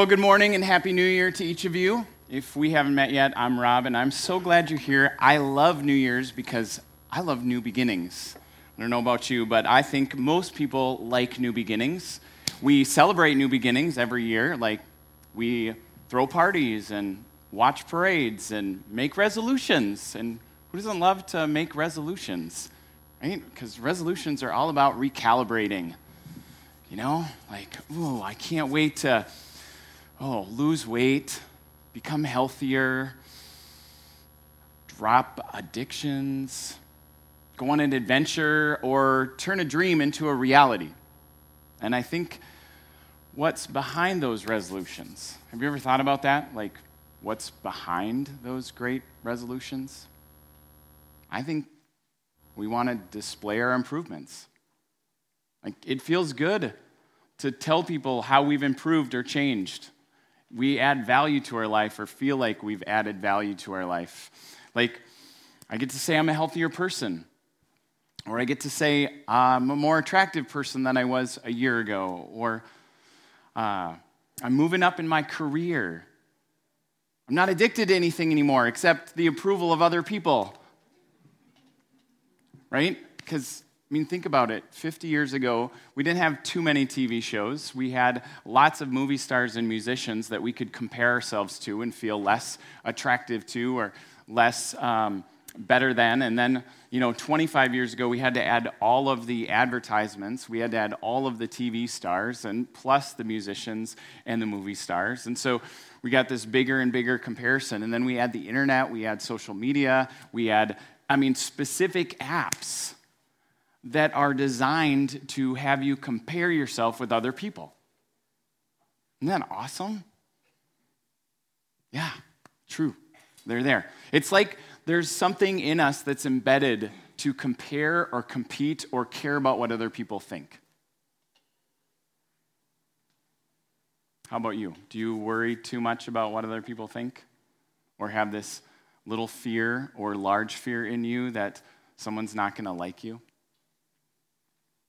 Well, good morning and Happy New Year to each of you. If we haven't met yet, I'm Rob, and I'm so glad you're here. I love New Year's because I love new beginnings. I don't know about you, but I think most people like new beginnings. We celebrate new beginnings every year, like we throw parties and watch parades and make resolutions. And who doesn't love to make resolutions, right? Because resolutions are all about recalibrating. You know, like, oh, I can't wait to oh, lose weight, become healthier, drop addictions, go on an adventure, or turn a dream into a reality. And I think what's behind those resolutions? Have you ever thought about that? Like, what's behind those great resolutions? I think we want to display our improvements. Like, it feels good to tell people how we've improved or changed we add value to our life or feel like we've added value to our life. Like, I get to say I'm a healthier person, or I get to say I'm a more attractive person than I was a year ago, or uh, I'm moving up in my career. I'm not addicted to anything anymore except the approval of other people. Right? Because I mean, think about it. 50 years ago, we didn't have too many TV shows. We had lots of movie stars and musicians that we could compare ourselves to and feel less attractive to or less um, better than. And then, you know, 25 years ago, we had to add all of the advertisements. We had to add all of the TV stars and plus the musicians and the movie stars. And so we got this bigger and bigger comparison. And then we had the internet, we had social media, we had, I mean, specific apps that are designed to have you compare yourself with other people. Isn't that awesome? Yeah, true. They're there. It's like there's something in us that's embedded to compare or compete or care about what other people think. How about you? Do you worry too much about what other people think? Or have this little fear or large fear in you that someone's not going to like you?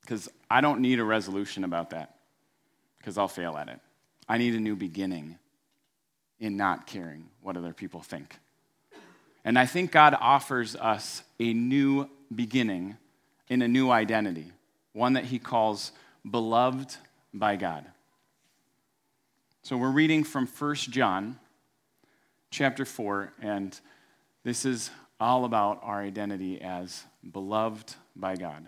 Because I don't need a resolution about that, because I'll fail at it. I need a new beginning in not caring what other people think. And I think God offers us a new beginning in a new identity, one that He calls beloved by God. So we're reading from 1 John chapter 4, and this is all about our identity as beloved by God.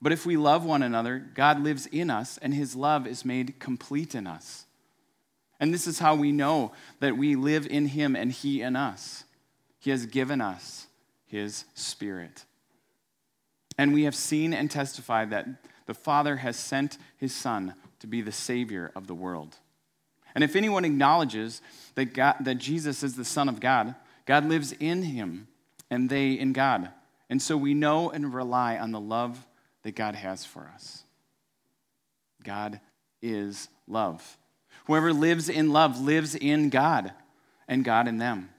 But if we love one another, God lives in us, and his love is made complete in us. And this is how we know that we live in him and he in us. He has given us his spirit. And we have seen and testified that the Father has sent his Son to be the Savior of the world. And if anyone acknowledges that, God, that Jesus is the Son of God, God lives in him and they in God. And so we know and rely on the love that God has for us. God is love. Whoever lives in love lives in God and God in them.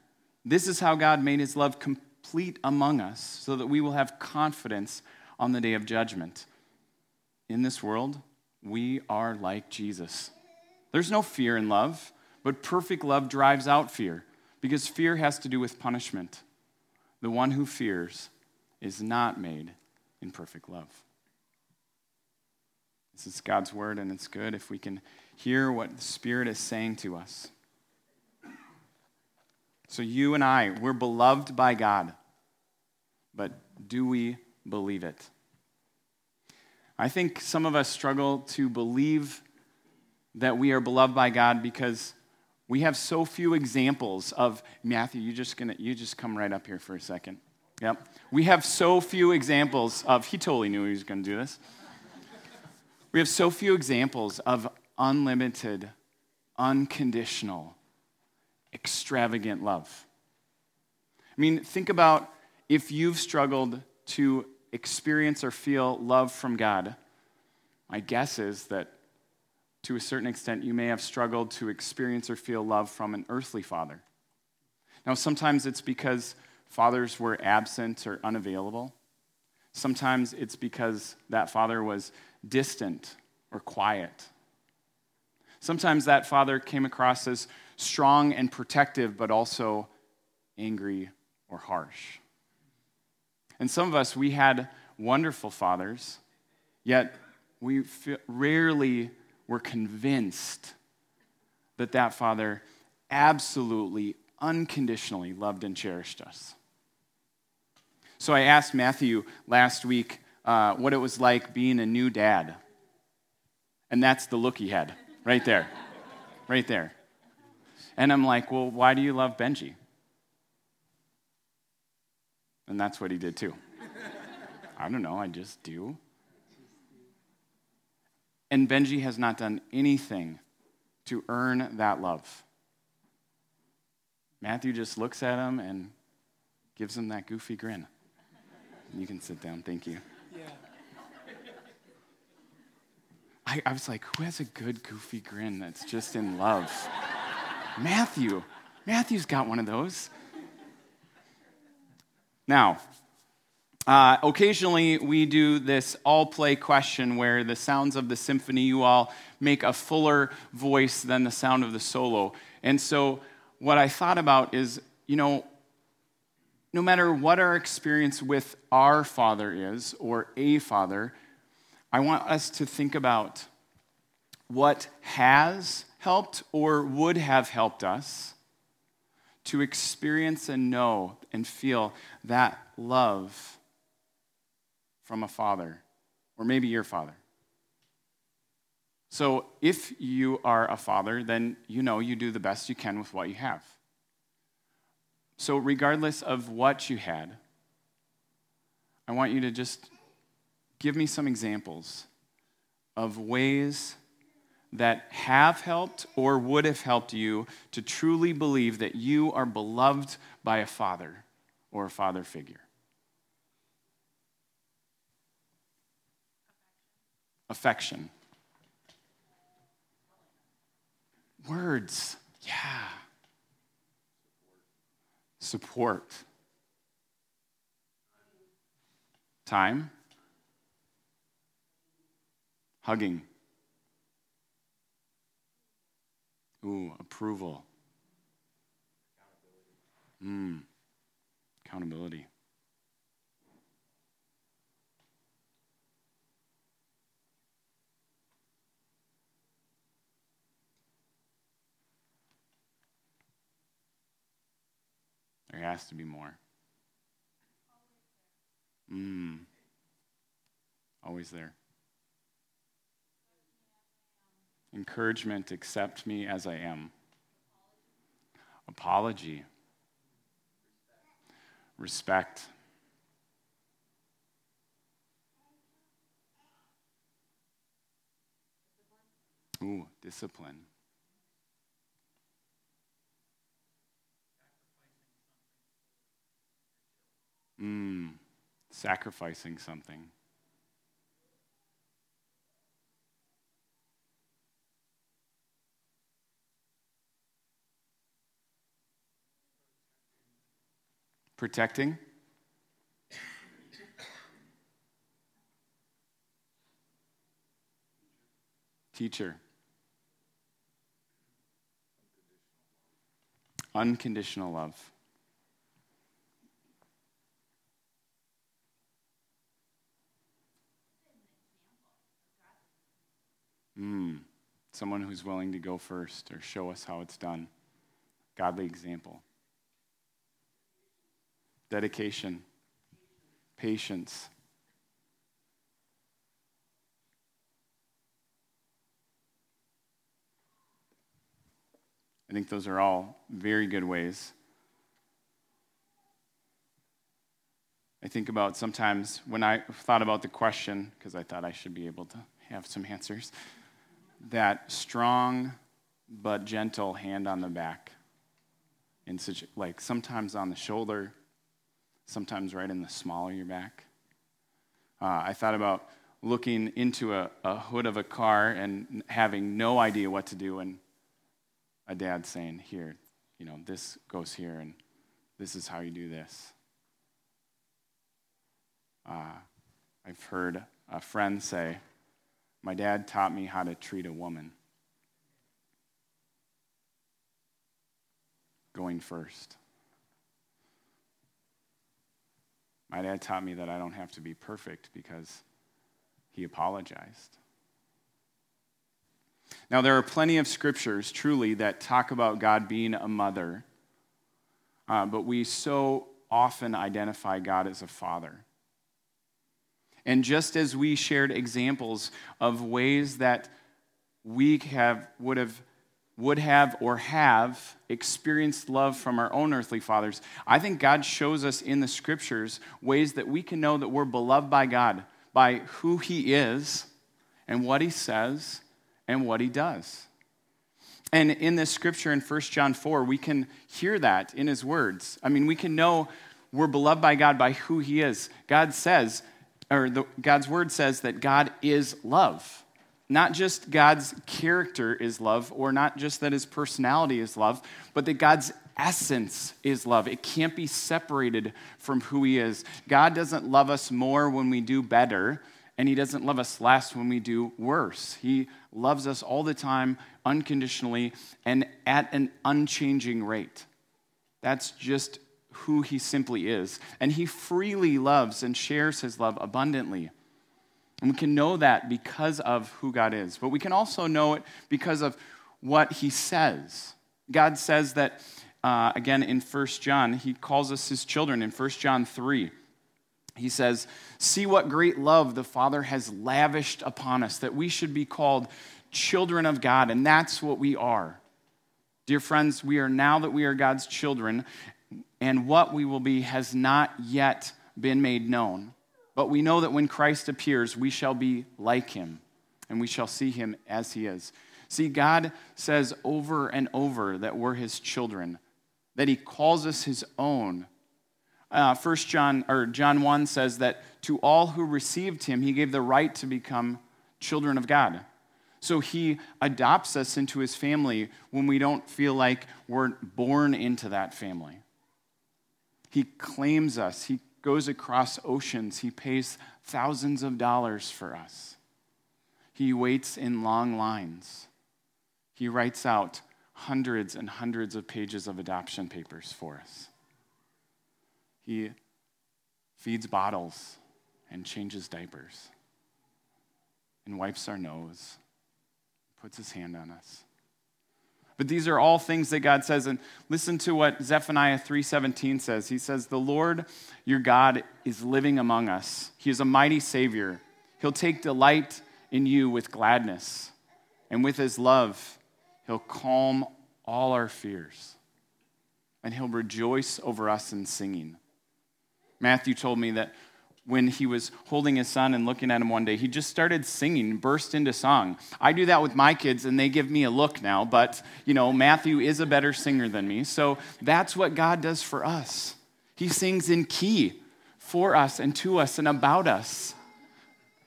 This is how God made his love complete among us so that we will have confidence on the day of judgment. In this world, we are like Jesus. There's no fear in love, but perfect love drives out fear because fear has to do with punishment. The one who fears is not made in perfect love. This is God's word, and it's good if we can hear what the Spirit is saying to us. So, you and I, we're beloved by God, but do we believe it? I think some of us struggle to believe that we are beloved by God because we have so few examples of Matthew. You just gonna you just come right up here for a second. Yep. We have so few examples of. He totally knew he was going to do this. We have so few examples of unlimited, unconditional, extravagant love. I mean, think about if you've struggled to experience or feel love from God. My guess is that to a certain extent, you may have struggled to experience or feel love from an earthly father. Now, sometimes it's because fathers were absent or unavailable. Sometimes it's because that father was distant or quiet. Sometimes that father came across as strong and protective, but also angry or harsh. And some of us, we had wonderful fathers, yet we rarely were convinced that that father absolutely, unconditionally loved and cherished us. So I asked Matthew last week uh, what it was like being a new dad. And that's the look he had, right there. right there. And I'm like, well, why do you love Benji? And that's what he did too. I don't know, I just do. And Benji has not done anything to earn that love. Matthew just looks at him and gives him that goofy grin. You can sit down, thank you. Yeah. I, I was like, who has a good goofy grin that's just in love? Matthew. Matthew's got one of those. Now, uh, occasionally we do this all play question where the sounds of the symphony, you all make a fuller voice than the sound of the solo. And so, what I thought about is, you know, no matter what our experience with our Father is, or a Father, I want us to think about what has helped or would have helped us to experience and know and feel that love from a father, or maybe your father. So, if you are a father, then you know you do the best you can with what you have. So, regardless of what you had, I want you to just give me some examples of ways that have helped or would have helped you to truly believe that you are beloved by a father or a father figure. Affection. Words. Yeah support, time, hugging, ooh, approval, mm, accountability. There has to be more. Mm. Always there. Encouragement, accept me as I am. Apology. Respect. Ooh, discipline. Mm, sacrificing something. Protecting. Teacher. Unconditional love. Mm, someone who's willing to go first or show us how it's done. Godly example. Dedication, patience. I think those are all very good ways. I think about sometimes when I thought about the question, because I thought I should be able to have some answers that strong but gentle hand on the back. in like sometimes on the shoulder, sometimes right in the small of your back. Uh, I thought about looking into a, a hood of a car and having no idea what to do, and a dad saying, Here, you know, this goes here, and this is how you do this. Uh, I've heard a friend say, My dad taught me how to treat a woman. Going first. My dad taught me that I don't have to be perfect because he apologized. Now, there are plenty of scriptures, truly, that talk about God being a mother, uh, but we so often identify God as a father. And just as we shared examples of ways that we have, would have would have or have experienced love from our own earthly fathers, I think God shows us in the scriptures ways that we can know that we're beloved by God by who He is and what He says and what He does. And in this scripture in 1 John 4, we can hear that in His words. I mean, we can know we're beloved by God by who He is. God says, or the, God's word says that God is love. Not just God's character is love, or not just that his personality is love, but that God's essence is love. It can't be separated from who he is. God doesn't love us more when we do better, and he doesn't love us less when we do worse. He loves us all the time, unconditionally, and at an unchanging rate. That's just who he simply is. And he freely loves and shares his love abundantly. And we can know that because of who God is. But we can also know it because of what he says. God says that, uh, again, in 1 John, he calls us his children. In 1 John 3, he says, See what great love the Father has lavished upon us, that we should be called children of God. And that's what we are. Dear friends, we are now that we are God's children, and what we will be has not yet been made known. But we know that when Christ appears, we shall be like him, and we shall see him as he is. See, God says over and over that we're his children, that he calls us his own. Uh, First John or John 1 says that to all who received him, he gave the right to become children of God. So he adopts us into his family when we don't feel like we're born into that family. He claims us, he goes across oceans. He pays thousands of dollars for us. He waits in long lines. He writes out hundreds and hundreds of pages of adoption papers for us. He feeds bottles and changes diapers and wipes our nose, puts his hand on us. But these are all things that God says. And listen to what Zephaniah 3:17 says. He says, "The Lord your God is living among us. He is a mighty Savior. He'll take delight in you with gladness, and with his love, he'll calm all our fears, and he'll rejoice over us in singing." Matthew told me that when he was holding his son and looking at him one day, he just started singing, burst into song. I do that with my kids and they give me a look now, but you know, Matthew is a better singer than me. So that's what God does for us. He sings in key for us and to us and about us.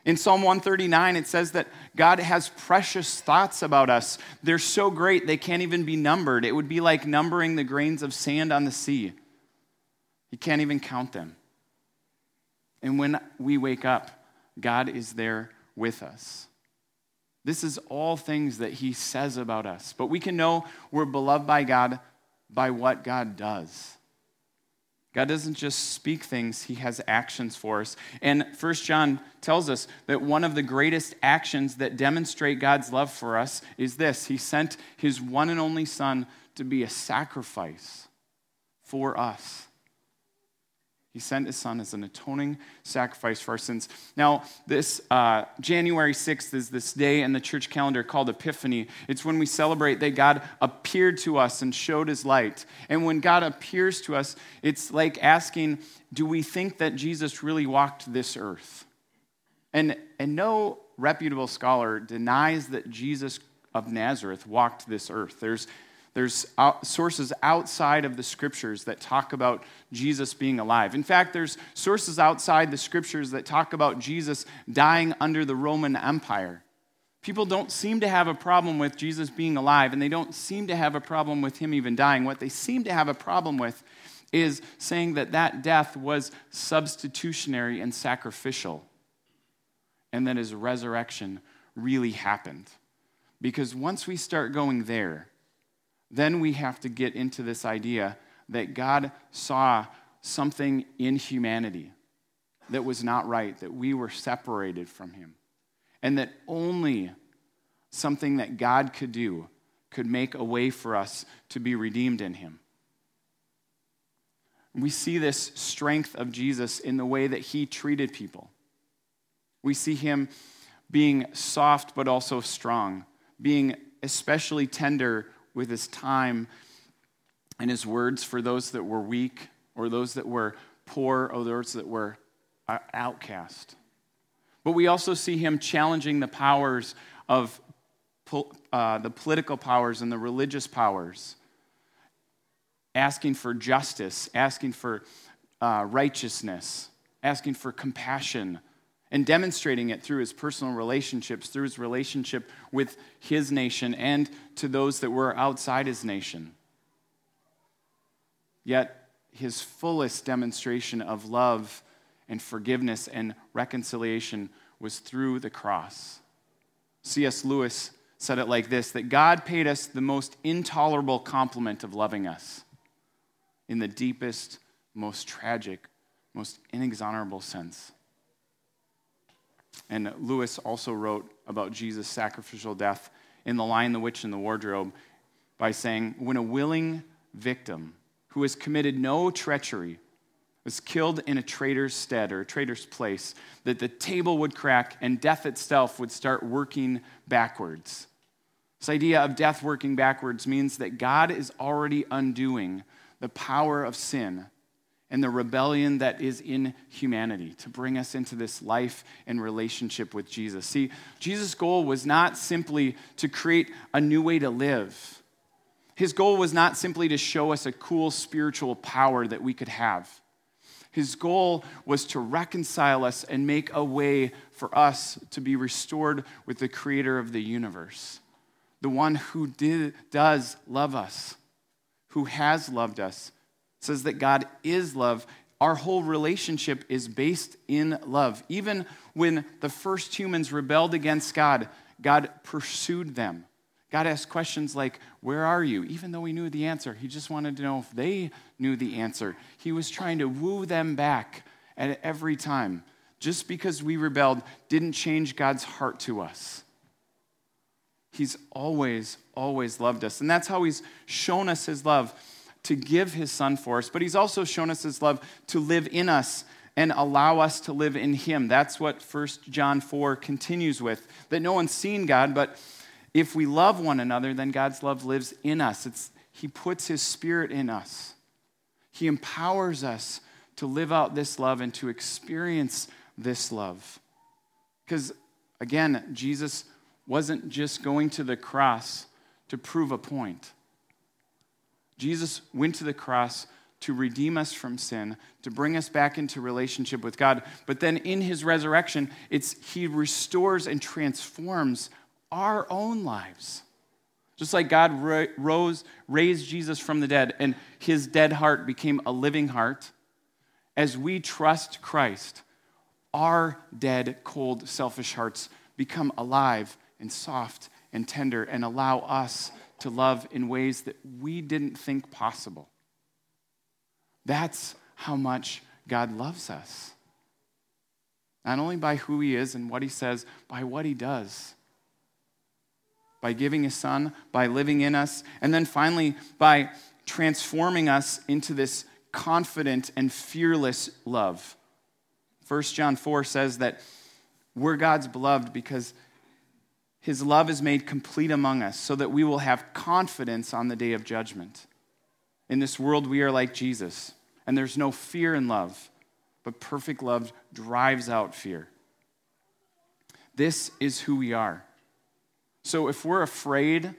In Psalm 139, it says that God has precious thoughts about us. They're so great, they can't even be numbered. It would be like numbering the grains of sand on the sea. You can't even count them. And when we wake up, God is there with us. This is all things that He says about us. But we can know we're beloved by God by what God does. God doesn't just speak things, He has actions for us. And First John tells us that one of the greatest actions that demonstrate God's love for us is this He sent His one and only Son to be a sacrifice for us. He sent his son as an atoning sacrifice for our sins. Now, this uh, January 6th is this day in the church calendar called Epiphany. It's when we celebrate that God appeared to us and showed his light. And when God appears to us, it's like asking, Do we think that Jesus really walked this earth? And, and no reputable scholar denies that Jesus of Nazareth walked this earth. There's There's sources outside of the scriptures that talk about Jesus being alive. In fact, there's sources outside the scriptures that talk about Jesus dying under the Roman Empire. People don't seem to have a problem with Jesus being alive, and they don't seem to have a problem with him even dying. What they seem to have a problem with is saying that that death was substitutionary and sacrificial, and that his resurrection really happened. Because once we start going there, then we have to get into this idea that God saw something in humanity that was not right, that we were separated from Him, and that only something that God could do could make a way for us to be redeemed in Him. We see this strength of Jesus in the way that He treated people. We see Him being soft but also strong, being especially tender with his time and his words for those that were weak or those that were poor or those that were uh, outcast. But we also see him challenging the powers of uh, the political powers and the religious powers, asking for justice, asking for uh, righteousness, asking for compassion, and demonstrating it through his personal relationships, through his relationship with his nation and to those that were outside his nation. Yet, his fullest demonstration of love and forgiveness and reconciliation was through the cross. C.S. Lewis said it like this that God paid us the most intolerable compliment of loving us in the deepest, most tragic, most inexorable sense. And Lewis also wrote about Jesus' sacrificial death in The Lion, the Witch, and the Wardrobe by saying, When a willing victim who has committed no treachery was killed in a traitor's stead or a traitor's place, that the table would crack and death itself would start working backwards. This idea of death working backwards means that God is already undoing the power of sin and the rebellion that is in humanity to bring us into this life and relationship with Jesus. See, Jesus' goal was not simply to create a new way to live. His goal was not simply to show us a cool spiritual power that we could have. His goal was to reconcile us and make a way for us to be restored with the creator of the universe, the one who did, does love us, who has loved us says that God is love. Our whole relationship is based in love. Even when the first humans rebelled against God, God pursued them. God asked questions like, Where are you? Even though he knew the answer, he just wanted to know if they knew the answer. He was trying to woo them back at every time. Just because we rebelled didn't change God's heart to us. He's always, always loved us. And that's how he's shown us his love to give his son for us, but he's also shown us his love to live in us and allow us to live in him. That's what 1 John 4 continues with that no one's seen God, but if we love one another, then God's love lives in us. It's, he puts his spirit in us, he empowers us to live out this love and to experience this love. Because again, Jesus wasn't just going to the cross to prove a point. Jesus went to the cross to redeem us from sin, to bring us back into relationship with God. But then in his resurrection, it's he restores and transforms our own lives. Just like God rose, raised Jesus from the dead, and his dead heart became a living heart, as we trust Christ, our dead, cold, selfish hearts become alive and soft and tender and allow us to love in ways that we didn't think possible. That's how much God loves us. Not only by who he is and what he says, by what he does. By giving his son, by living in us, and then finally by transforming us into this confident and fearless love. 1 John 4 says that we're God's beloved because his love is made complete among us so that we will have confidence on the day of judgment. In this world, we are like Jesus, and there's no fear in love, but perfect love drives out fear. This is who we are. So if we're afraid,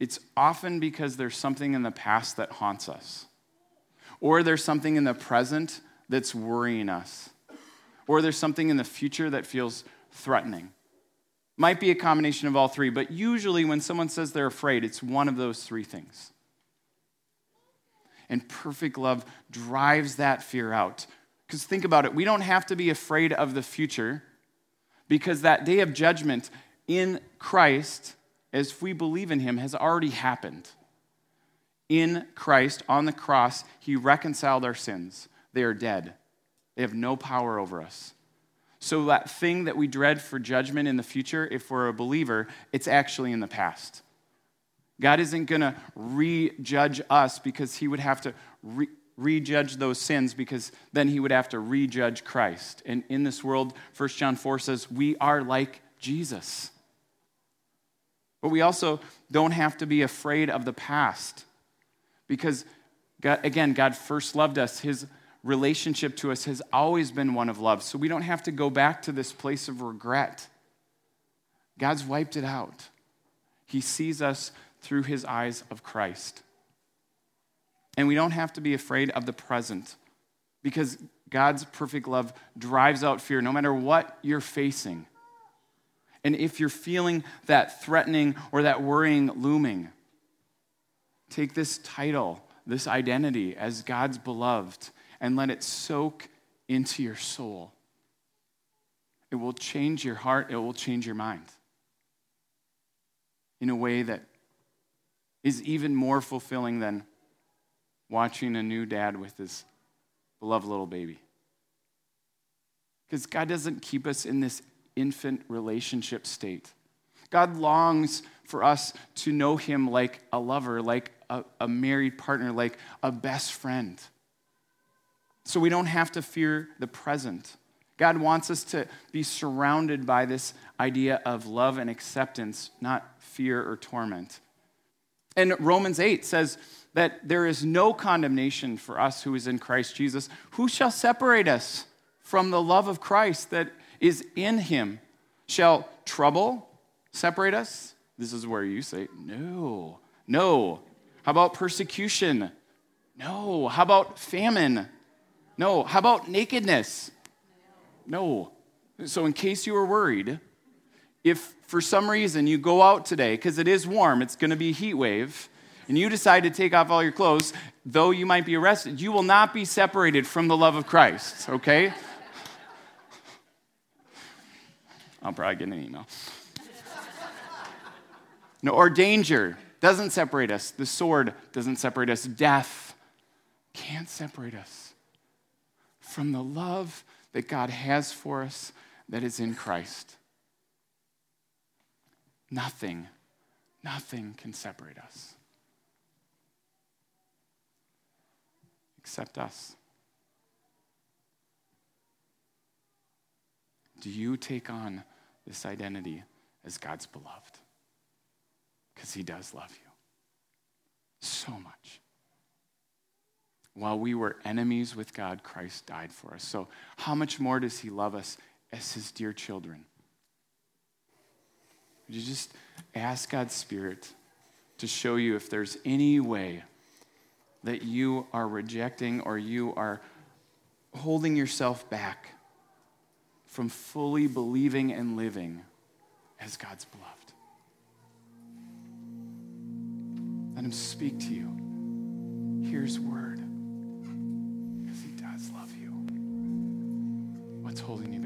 it's often because there's something in the past that haunts us, or there's something in the present that's worrying us, or there's something in the future that feels threatening. Might be a combination of all three, but usually when someone says they're afraid, it's one of those three things. And perfect love drives that fear out. Because think about it, we don't have to be afraid of the future because that day of judgment in Christ, as we believe in Him, has already happened. In Christ, on the cross, He reconciled our sins. They are dead, they have no power over us. So, that thing that we dread for judgment in the future, if we're a believer, it's actually in the past. God isn't going to rejudge us because he would have to re- rejudge those sins because then he would have to rejudge Christ. And in this world, 1 John 4 says, we are like Jesus. But we also don't have to be afraid of the past because, God, again, God first loved us. His relationship to us has always been one of love. So we don't have to go back to this place of regret. God's wiped it out. He sees us through his eyes of Christ. And we don't have to be afraid of the present because God's perfect love drives out fear no matter what you're facing. And if you're feeling that threatening or that worrying looming, take this title, this identity as God's beloved, and let it soak into your soul. It will change your heart, it will change your mind in a way that is even more fulfilling than watching a new dad with his beloved little baby. Because God doesn't keep us in this infant relationship state. God longs for us to know Him like a lover, like a, a married partner, like a best friend. So we don't have to fear the present. God wants us to be surrounded by this idea of love and acceptance, not fear or torment. And Romans 8 says that there is no condemnation for us who is in Christ Jesus. Who shall separate us from the love of Christ that is in him? Shall trouble separate us? This is where you say, no, no. How about persecution? No. How about famine? No. How about nakedness? No. So, in case you were worried, if for some reason you go out today, because it is warm, it's going to be a heat wave, and you decide to take off all your clothes, though you might be arrested, you will not be separated from the love of Christ, okay? I'll probably get an email. No, or danger doesn't separate us. The sword doesn't separate us. Death can't separate us from the love that God has for us that is in Christ. Nothing, nothing can separate us except us. Do you take on this identity as God's beloved? Because He does love you so much. While we were enemies with God, Christ died for us. So, how much more does He love us as His dear children? Would you just ask God's Spirit to show you if there's any way that you are rejecting or you are holding yourself back from fully believing and living as God's beloved? Let Him speak to you. Here's word. Because He